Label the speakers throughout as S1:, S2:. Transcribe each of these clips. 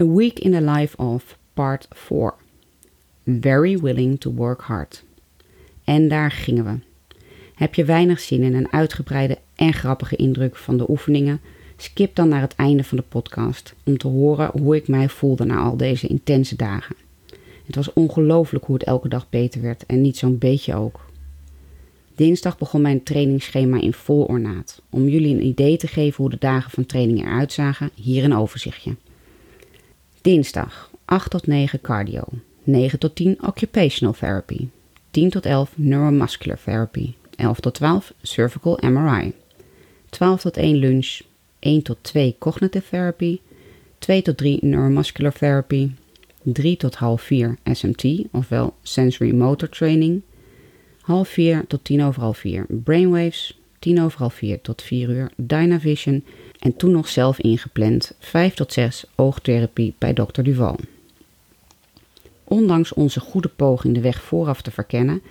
S1: A Week in the Life of Part 4. Very willing to work hard. En daar gingen we. Heb je weinig zin in een uitgebreide en grappige indruk van de oefeningen? Skip dan naar het einde van de podcast om te horen hoe ik mij voelde na al deze intense dagen. Het was ongelooflijk hoe het elke dag beter werd en niet zo'n beetje ook. Dinsdag begon mijn trainingsschema in vol ornaat. Om jullie een idee te geven hoe de dagen van training eruit zagen, hier een overzichtje. Dinsdag 8 tot 9 cardio, 9 tot 10 occupational therapy, 10 tot 11 neuromuscular therapy, 11 tot 12 cervical MRI, 12 tot 1 lunch, 1 tot 2 cognitive therapy, 2 tot 3 neuromuscular therapy, 3 tot half 4 SMT, ofwel sensory motor training, half 4 tot 10 over half 4 brainwaves, 10 over half 4 tot 4 uur Dynavision en toen nog zelf ingepland 5 tot 6 oogtherapie bij Dr. Duval. Ondanks onze goede poging de weg vooraf te verkennen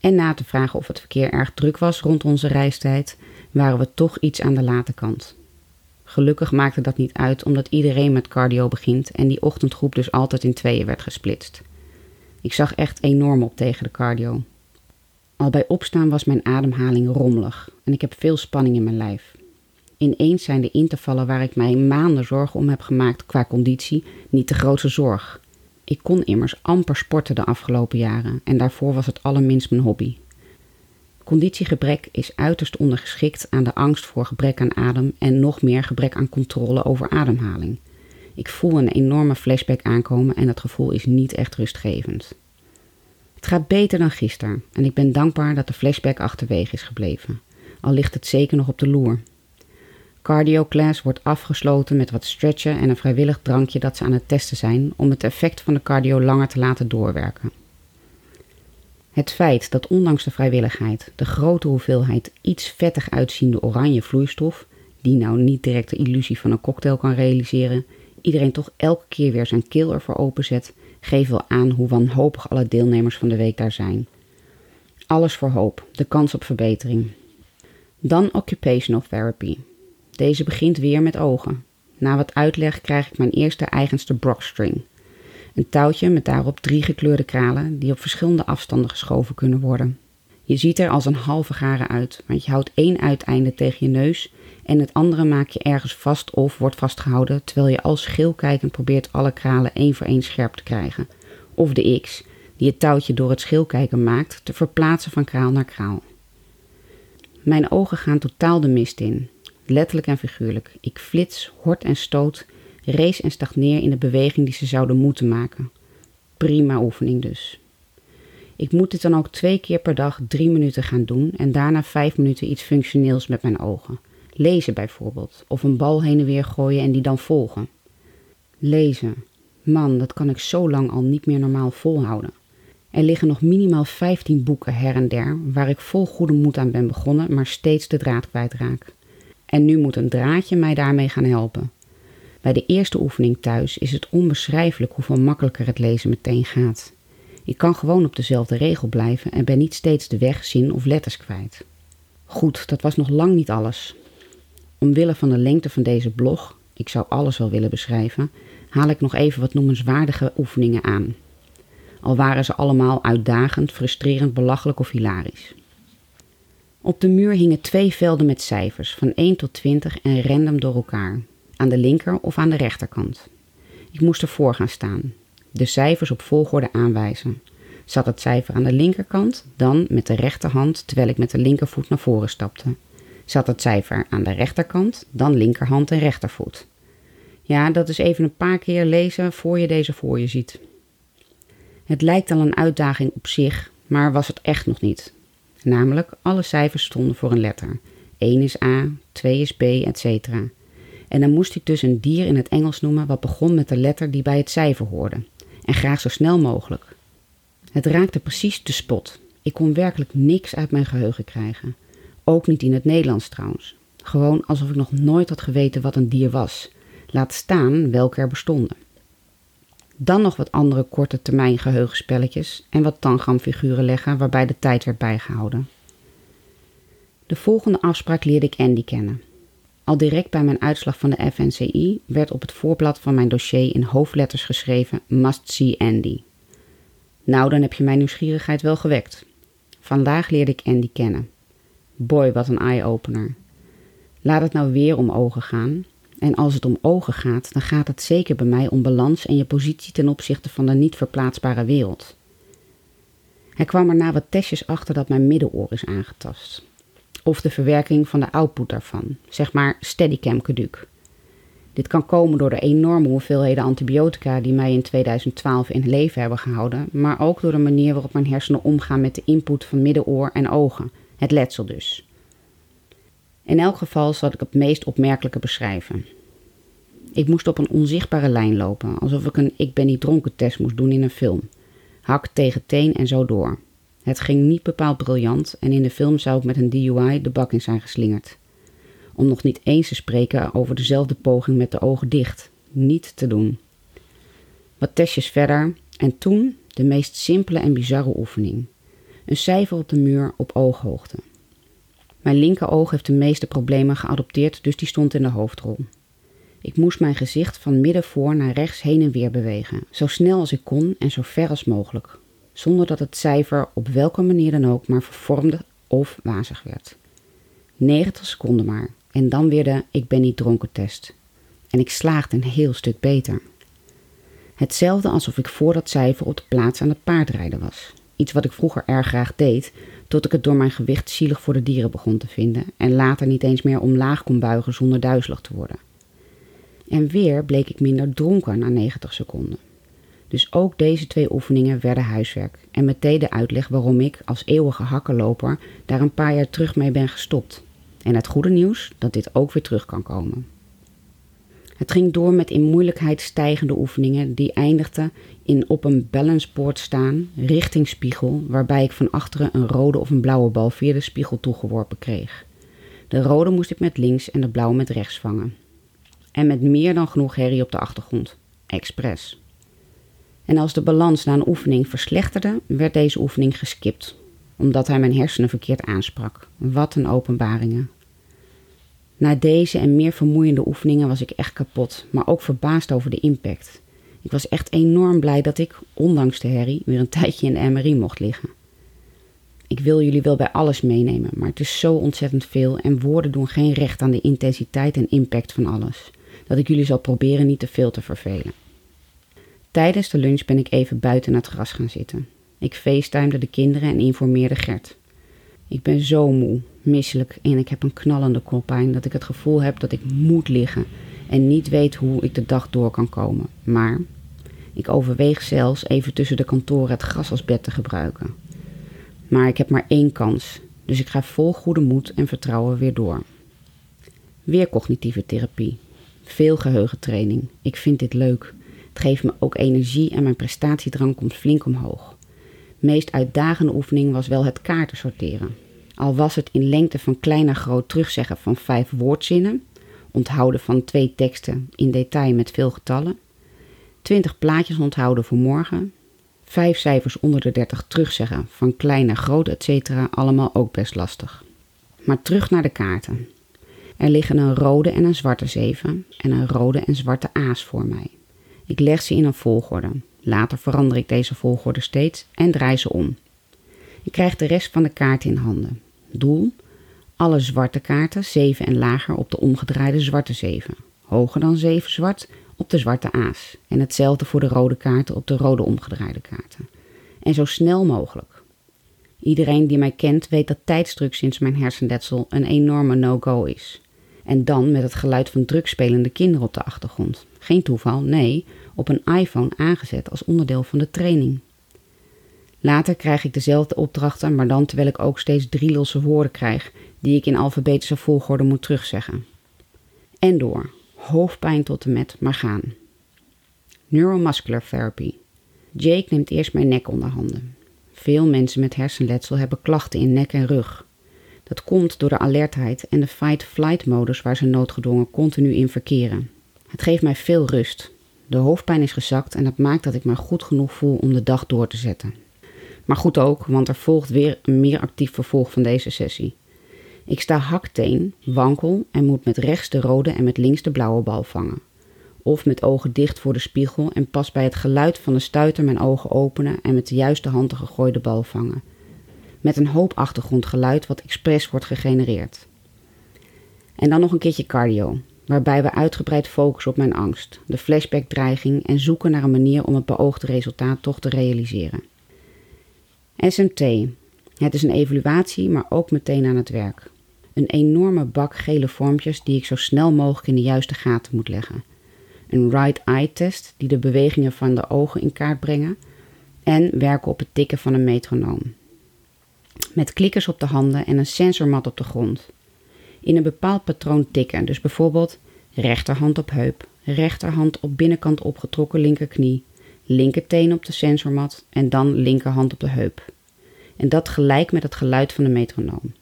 S1: en na te vragen of het verkeer erg druk was rond onze reistijd, waren we toch iets aan de late kant. Gelukkig maakte dat niet uit, omdat iedereen met cardio begint en die ochtendgroep dus altijd in tweeën werd gesplitst. Ik zag echt enorm op tegen de cardio. Al bij opstaan was mijn ademhaling rommelig en ik heb veel spanning in mijn lijf. Ineens zijn de intervallen waar ik mij maanden zorgen om heb gemaakt qua conditie niet de grootste zorg. Ik kon immers amper sporten de afgelopen jaren en daarvoor was het allerminst mijn hobby. Conditiegebrek is uiterst ondergeschikt aan de angst voor gebrek aan adem en nog meer gebrek aan controle over ademhaling. Ik voel een enorme flashback aankomen en dat gevoel is niet echt rustgevend. Het gaat beter dan gisteren en ik ben dankbaar dat de flashback achterwege is gebleven, al ligt het zeker nog op de loer. Cardio class wordt afgesloten met wat stretchen en een vrijwillig drankje dat ze aan het testen zijn om het effect van de cardio langer te laten doorwerken. Het feit dat ondanks de vrijwilligheid de grote hoeveelheid iets vettig uitziende oranje vloeistof, die nou niet direct de illusie van een cocktail kan realiseren, iedereen toch elke keer weer zijn keel ervoor openzet, geeft wel aan hoe wanhopig alle deelnemers van de week daar zijn. Alles voor hoop, de kans op verbetering. Dan occupational therapy. Deze begint weer met ogen. Na wat uitleg krijg ik mijn eerste eigenste Brockstring. Een touwtje met daarop drie gekleurde kralen die op verschillende afstanden geschoven kunnen worden. Je ziet er als een halve garen uit, want je houdt één uiteinde tegen je neus en het andere maak je ergens vast of wordt vastgehouden terwijl je als schilkijkend probeert alle kralen één voor één scherp te krijgen. Of de X, die het touwtje door het schilkijken maakt, te verplaatsen van kraal naar kraal. Mijn ogen gaan totaal de mist in, letterlijk en figuurlijk. Ik flits, hort en stoot race en stagneer in de beweging die ze zouden moeten maken. Prima oefening dus. Ik moet dit dan ook twee keer per dag drie minuten gaan doen en daarna vijf minuten iets functioneels met mijn ogen. Lezen bijvoorbeeld, of een bal heen en weer gooien en die dan volgen. Lezen. Man, dat kan ik zo lang al niet meer normaal volhouden. Er liggen nog minimaal 15 boeken her en der waar ik vol goede moed aan ben begonnen, maar steeds de draad kwijtraak. En nu moet een draadje mij daarmee gaan helpen. Bij de eerste oefening thuis is het onbeschrijfelijk hoeveel makkelijker het lezen meteen gaat. Ik kan gewoon op dezelfde regel blijven en ben niet steeds de weg, zin of letters kwijt. Goed, dat was nog lang niet alles. Omwille van de lengte van deze blog, ik zou alles wel willen beschrijven, haal ik nog even wat noemenswaardige oefeningen aan. Al waren ze allemaal uitdagend, frustrerend, belachelijk of hilarisch. Op de muur hingen twee velden met cijfers van 1 tot 20 en random door elkaar aan de linker of aan de rechterkant. Ik moest ervoor gaan staan, de cijfers op volgorde aanwijzen. Zat het cijfer aan de linkerkant, dan met de rechterhand terwijl ik met de linkervoet naar voren stapte. Zat het cijfer aan de rechterkant, dan linkerhand en rechtervoet. Ja, dat is even een paar keer lezen voor je deze voor je ziet. Het lijkt al een uitdaging op zich, maar was het echt nog niet. Namelijk, alle cijfers stonden voor een letter. 1 is A, 2 is B, etc. En dan moest ik dus een dier in het Engels noemen wat begon met de letter die bij het cijfer hoorde. En graag zo snel mogelijk. Het raakte precies de spot. Ik kon werkelijk niks uit mijn geheugen krijgen. Ook niet in het Nederlands trouwens. Gewoon alsof ik nog nooit had geweten wat een dier was. Laat staan welke er bestonden. Dan nog wat andere korte termijn geheugenspelletjes en wat tangramfiguren leggen waarbij de tijd werd bijgehouden. De volgende afspraak leerde ik Andy kennen. Al direct bij mijn uitslag van de FNCI werd op het voorblad van mijn dossier in hoofdletters geschreven Must see Andy. Nou, dan heb je mijn nieuwsgierigheid wel gewekt. Vandaag leerde ik Andy kennen. Boy, wat een eye-opener. Laat het nou weer om ogen gaan. En als het om ogen gaat, dan gaat het zeker bij mij om balans en je positie ten opzichte van de niet verplaatsbare wereld. Hij kwam er na wat testjes achter dat mijn middenoor is aangetast. Of de verwerking van de output daarvan, zeg maar steadicam caduc. Dit kan komen door de enorme hoeveelheden antibiotica die mij in 2012 in leven hebben gehouden, maar ook door de manier waarop mijn hersenen omgaan met de input van middenoor en ogen, het letsel dus. In elk geval zal ik het meest opmerkelijke beschrijven. Ik moest op een onzichtbare lijn lopen, alsof ik een ik ben niet dronken test moest doen in een film. Hak tegen teen en zo door. Het ging niet bepaald briljant en in de film zou ik met een DUI de bak in zijn geslingerd. Om nog niet eens te spreken over dezelfde poging met de ogen dicht. Niet te doen. Wat testjes verder en toen de meest simpele en bizarre oefening. Een cijfer op de muur op ooghoogte. Mijn linkeroog heeft de meeste problemen geadopteerd, dus die stond in de hoofdrol. Ik moest mijn gezicht van midden voor naar rechts heen en weer bewegen, zo snel als ik kon en zo ver als mogelijk, zonder dat het cijfer op welke manier dan ook maar vervormde of wazig werd. 90 seconden maar, en dan weer de ik ben niet dronken test. En ik slaagde een heel stuk beter. Hetzelfde alsof ik voor dat cijfer op de plaats aan het paardrijden was. Iets wat ik vroeger erg graag deed, tot ik het door mijn gewicht zielig voor de dieren begon te vinden en later niet eens meer omlaag kon buigen zonder duizelig te worden. En weer bleek ik minder dronken na 90 seconden. Dus ook deze twee oefeningen werden huiswerk en meteen de uitleg waarom ik als eeuwige hakkenloper daar een paar jaar terug mee ben gestopt. En het goede nieuws dat dit ook weer terug kan komen. Het ging door met in moeilijkheid stijgende oefeningen die eindigden in op een balanceboard staan, richting spiegel, waarbij ik van achteren een rode of een blauwe bal via de spiegel toegeworpen kreeg. De rode moest ik met links en de blauwe met rechts vangen. En met meer dan genoeg herrie op de achtergrond. Expres. En als de balans na een oefening verslechterde, werd deze oefening geskipt, omdat hij mijn hersenen verkeerd aansprak. Wat een openbaringen. Na deze en meer vermoeiende oefeningen was ik echt kapot, maar ook verbaasd over de impact. Ik was echt enorm blij dat ik, ondanks de herrie, weer een tijdje in de MRI mocht liggen. Ik wil jullie wel bij alles meenemen, maar het is zo ontzettend veel en woorden doen geen recht aan de intensiteit en impact van alles, dat ik jullie zal proberen niet te veel te vervelen. Tijdens de lunch ben ik even buiten het gras gaan zitten. Ik facetimede de kinderen en informeerde Gert. Ik ben zo moe, misselijk en ik heb een knallende koppijn dat ik het gevoel heb dat ik moet liggen en niet weet hoe ik de dag door kan komen. Maar ik overweeg zelfs even tussen de kantoren het gras als bed te gebruiken. Maar ik heb maar één kans, dus ik ga vol goede moed en vertrouwen weer door. Weer cognitieve therapie. Veel geheugentraining. Ik vind dit leuk. Het geeft me ook energie en mijn prestatiedrang komt flink omhoog. Meest uitdagende oefening was wel het kaarten sorteren. Al was het in lengte van klein naar groot terugzeggen van vijf woordzinnen, onthouden van twee teksten in detail met veel getallen, twintig plaatjes onthouden voor morgen, vijf cijfers onder de dertig terugzeggen van klein naar groot, etc. allemaal ook best lastig. Maar terug naar de kaarten. Er liggen een rode en een zwarte zeven en een rode en zwarte aas voor mij. Ik leg ze in een volgorde. Later verander ik deze volgorde steeds en draai ze om. Ik krijg de rest van de kaart in handen. Doel: alle zwarte kaarten 7 en lager op de omgedraaide zwarte 7. Hoger dan 7 zwart op de zwarte aas. En hetzelfde voor de rode kaarten op de rode omgedraaide kaarten. En zo snel mogelijk. Iedereen die mij kent weet dat tijdsdruk sinds mijn hersenletsel een enorme no-go is. En dan met het geluid van drugspelende kinderen op de achtergrond. Geen toeval, nee, op een iPhone aangezet als onderdeel van de training. Later krijg ik dezelfde opdrachten, maar dan terwijl ik ook steeds drie losse woorden krijg die ik in alfabetische volgorde moet terugzeggen. En door. Hoofdpijn tot en met, maar gaan. Neuromuscular therapy. Jake neemt eerst mijn nek onder handen. Veel mensen met hersenletsel hebben klachten in nek en rug. Dat komt door de alertheid en de fight-flight modus waar ze noodgedwongen continu in verkeren. Het geeft mij veel rust. De hoofdpijn is gezakt en dat maakt dat ik me goed genoeg voel om de dag door te zetten. Maar goed ook, want er volgt weer een meer actief vervolg van deze sessie. Ik sta hakteen, wankel en moet met rechts de rode en met links de blauwe bal vangen. Of met ogen dicht voor de spiegel en pas bij het geluid van de stuiter mijn ogen openen en met de juiste hand de gegooide bal vangen. Met een hoop achtergrondgeluid wat expres wordt gegenereerd. En dan nog een keertje cardio, waarbij we uitgebreid focussen op mijn angst, de flashback-dreiging en zoeken naar een manier om het beoogde resultaat toch te realiseren. SMT. Het is een evaluatie, maar ook meteen aan het werk. Een enorme bak gele vormpjes die ik zo snel mogelijk in de juiste gaten moet leggen. Een right eye test die de bewegingen van de ogen in kaart brengen. En werken op het tikken van een metronoom. Met klikkers op de handen en een sensormat op de grond. In een bepaald patroon tikken, dus bijvoorbeeld rechterhand op heup, rechterhand op binnenkant opgetrokken linkerknie, linkerteen op de sensormat en dan linkerhand op de heup. En dat gelijk met het geluid van de metronoom.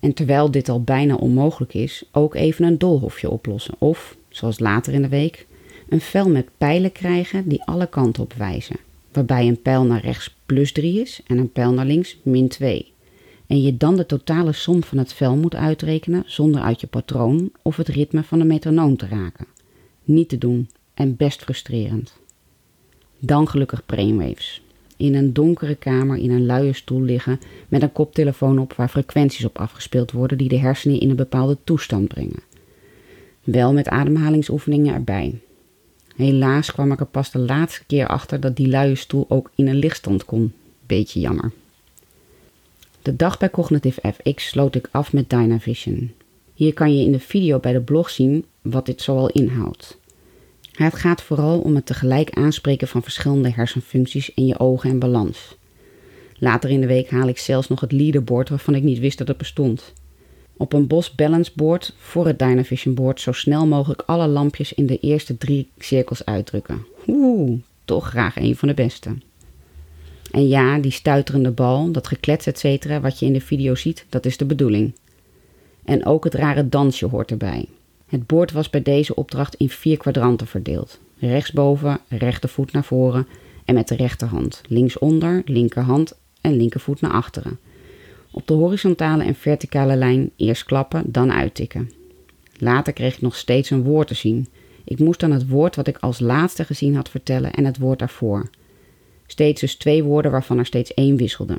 S1: En terwijl dit al bijna onmogelijk is, ook even een doolhofje oplossen. Of, zoals later in de week, een vel met pijlen krijgen die alle kanten op wijzen. Waarbij een pijl naar rechts plus 3 is en een pijl naar links min 2. En je dan de totale som van het vel moet uitrekenen zonder uit je patroon of het ritme van de metronoom te raken. Niet te doen en best frustrerend. Dan gelukkig brainwaves. In een donkere kamer in een luie stoel liggen met een koptelefoon op waar frequenties op afgespeeld worden die de hersenen in een bepaalde toestand brengen. Wel met ademhalingsoefeningen erbij. Helaas kwam ik er pas de laatste keer achter dat die luie stoel ook in een lichtstand kon. Beetje jammer. De dag bij Cognitive FX sloot ik af met Dynavision. Hier kan je in de video bij de blog zien wat dit zoal inhoudt. Het gaat vooral om het tegelijk aanspreken van verschillende hersenfuncties in je ogen en balans. Later in de week haal ik zelfs nog het leaderboard waarvan ik niet wist dat het bestond. Op een Bos Balance board voor het Dynavision board zo snel mogelijk alle lampjes in de eerste drie cirkels uitdrukken. Oeh, toch graag een van de beste. En ja, die stuiterende bal, dat geklets etc. wat je in de video ziet, dat is de bedoeling. En ook het rare dansje hoort erbij. Het boord was bij deze opdracht in vier kwadranten verdeeld. Rechtsboven, rechtervoet naar voren en met de rechterhand. Linksonder, linkerhand en linkervoet naar achteren. Op de horizontale en verticale lijn eerst klappen, dan uittikken. Later kreeg ik nog steeds een woord te zien. Ik moest dan het woord wat ik als laatste gezien had vertellen en het woord daarvoor. Steeds dus twee woorden waarvan er steeds één wisselde.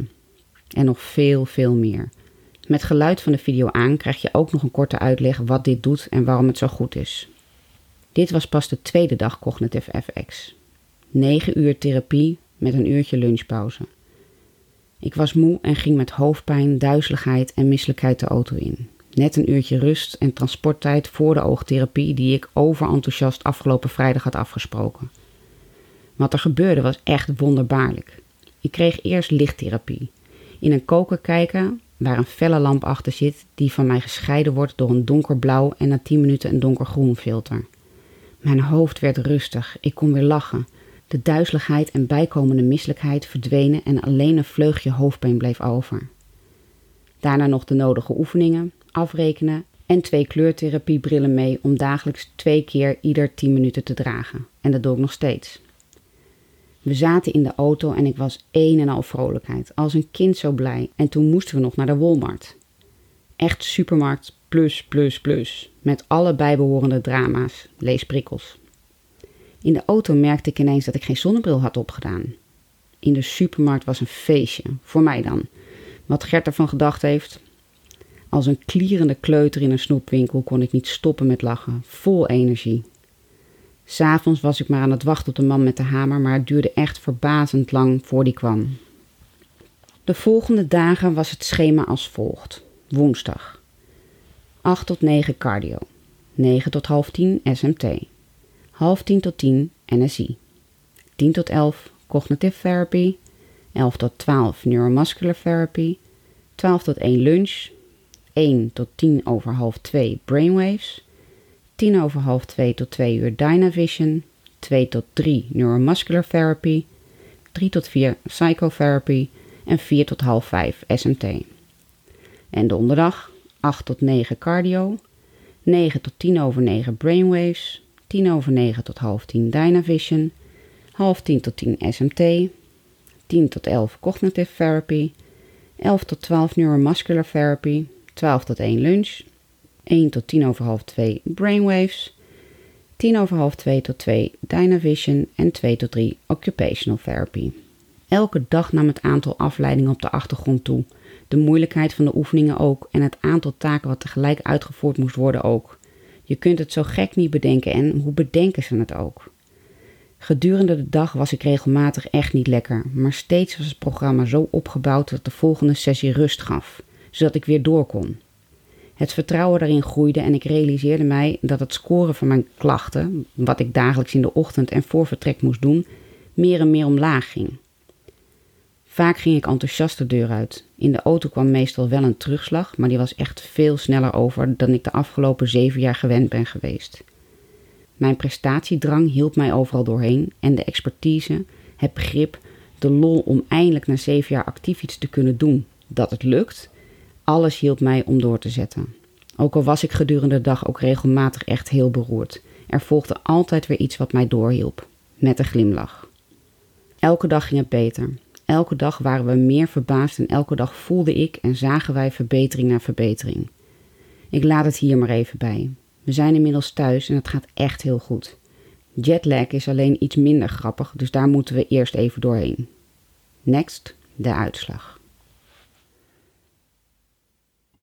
S1: En nog veel, veel meer. Met geluid van de video aan krijg je ook nog een korte uitleg wat dit doet en waarom het zo goed is. Dit was pas de tweede dag Cognitive FX. 9 uur therapie met een uurtje lunchpauze. Ik was moe en ging met hoofdpijn, duizeligheid en misselijkheid de auto in. Net een uurtje rust en transporttijd voor de oogtherapie die ik overenthousiast afgelopen vrijdag had afgesproken. Wat er gebeurde was echt wonderbaarlijk. Ik kreeg eerst lichttherapie. In een koker kijken waar een felle lamp achter zit die van mij gescheiden wordt door een donkerblauw en na 10 minuten een donkergroen filter. Mijn hoofd werd rustig, ik kon weer lachen. De duizeligheid en bijkomende misselijkheid verdwenen en alleen een vleugje hoofdpijn bleef over. Daarna nog de nodige oefeningen, afrekenen en twee kleurtherapiebrillen mee om dagelijks twee keer ieder 10 minuten te dragen. En dat doe ik nog steeds. We zaten in de auto en ik was een en al vrolijkheid, als een kind zo blij. En toen moesten we nog naar de Walmart. Echt supermarkt plus plus plus, met alle bijbehorende drama's, lees prikkels. In de auto merkte ik ineens dat ik geen zonnebril had opgedaan. In de supermarkt was een feestje, voor mij dan. Wat Gert ervan gedacht heeft. Als een klierende kleuter in een snoepwinkel kon ik niet stoppen met lachen, vol energie. S'avonds was ik maar aan het wachten op de man met de hamer, maar het duurde echt verbazend lang voor die kwam. De volgende dagen was het schema als volgt. Woensdag. 8 tot 9 cardio. 9 tot half 10 SMT. Half 10 tot 10 NSI. 10 tot 11 cognitive therapy. 11 tot 12 neuromuscular therapy. 12 tot 1 lunch. 1 tot 10 over half 2 brainwaves. 10 over half 2 tot 2 uur Dynavision, 2 tot 3 Neuromuscular Therapy, 3 tot 4 Psychotherapy en 4 tot half 5 SMT. En donderdag 8 tot 9 cardio, 9 tot 10 over 9 brainwaves, 10 over 9 tot half 10 Dynavision, half 10 tot 10 SMT, 10 tot 11 cognitive therapy, 11 tot 12 neuromuscular therapy, 12 tot 1 lunch, 1 tot 10 over half 2 brainwaves, 10 over half 2 tot 2 Dynavision en 2 tot 3 occupational therapy. Elke dag nam het aantal afleidingen op de achtergrond toe, de moeilijkheid van de oefeningen ook en het aantal taken wat tegelijk uitgevoerd moest worden ook. Je kunt het zo gek niet bedenken en hoe bedenken ze het ook? Gedurende de dag was ik regelmatig echt niet lekker, maar steeds was het programma zo opgebouwd dat de volgende sessie rust gaf, zodat ik weer door kon. Het vertrouwen daarin groeide en ik realiseerde mij dat het scoren van mijn klachten, wat ik dagelijks in de ochtend en voor vertrek moest doen, meer en meer omlaag ging. Vaak ging ik enthousiast de deur uit. In de auto kwam meestal wel een terugslag, maar die was echt veel sneller over dan ik de afgelopen zeven jaar gewend ben geweest. Mijn prestatiedrang hielp mij overal doorheen en de expertise, het begrip, de lol om eindelijk na zeven jaar actief iets te kunnen doen, dat het lukt, alles hielp mij om door te zetten. Ook al was ik gedurende de dag ook regelmatig echt heel beroerd. Er volgde altijd weer iets wat mij doorhielp, met een glimlach. Elke dag ging het beter. Elke dag waren we meer verbaasd en elke dag voelde ik en zagen wij verbetering na verbetering. Ik laat het hier maar even bij. We zijn inmiddels thuis en het gaat echt heel goed. Jetlag is alleen iets minder grappig, dus daar moeten we eerst even doorheen. Next, de uitslag.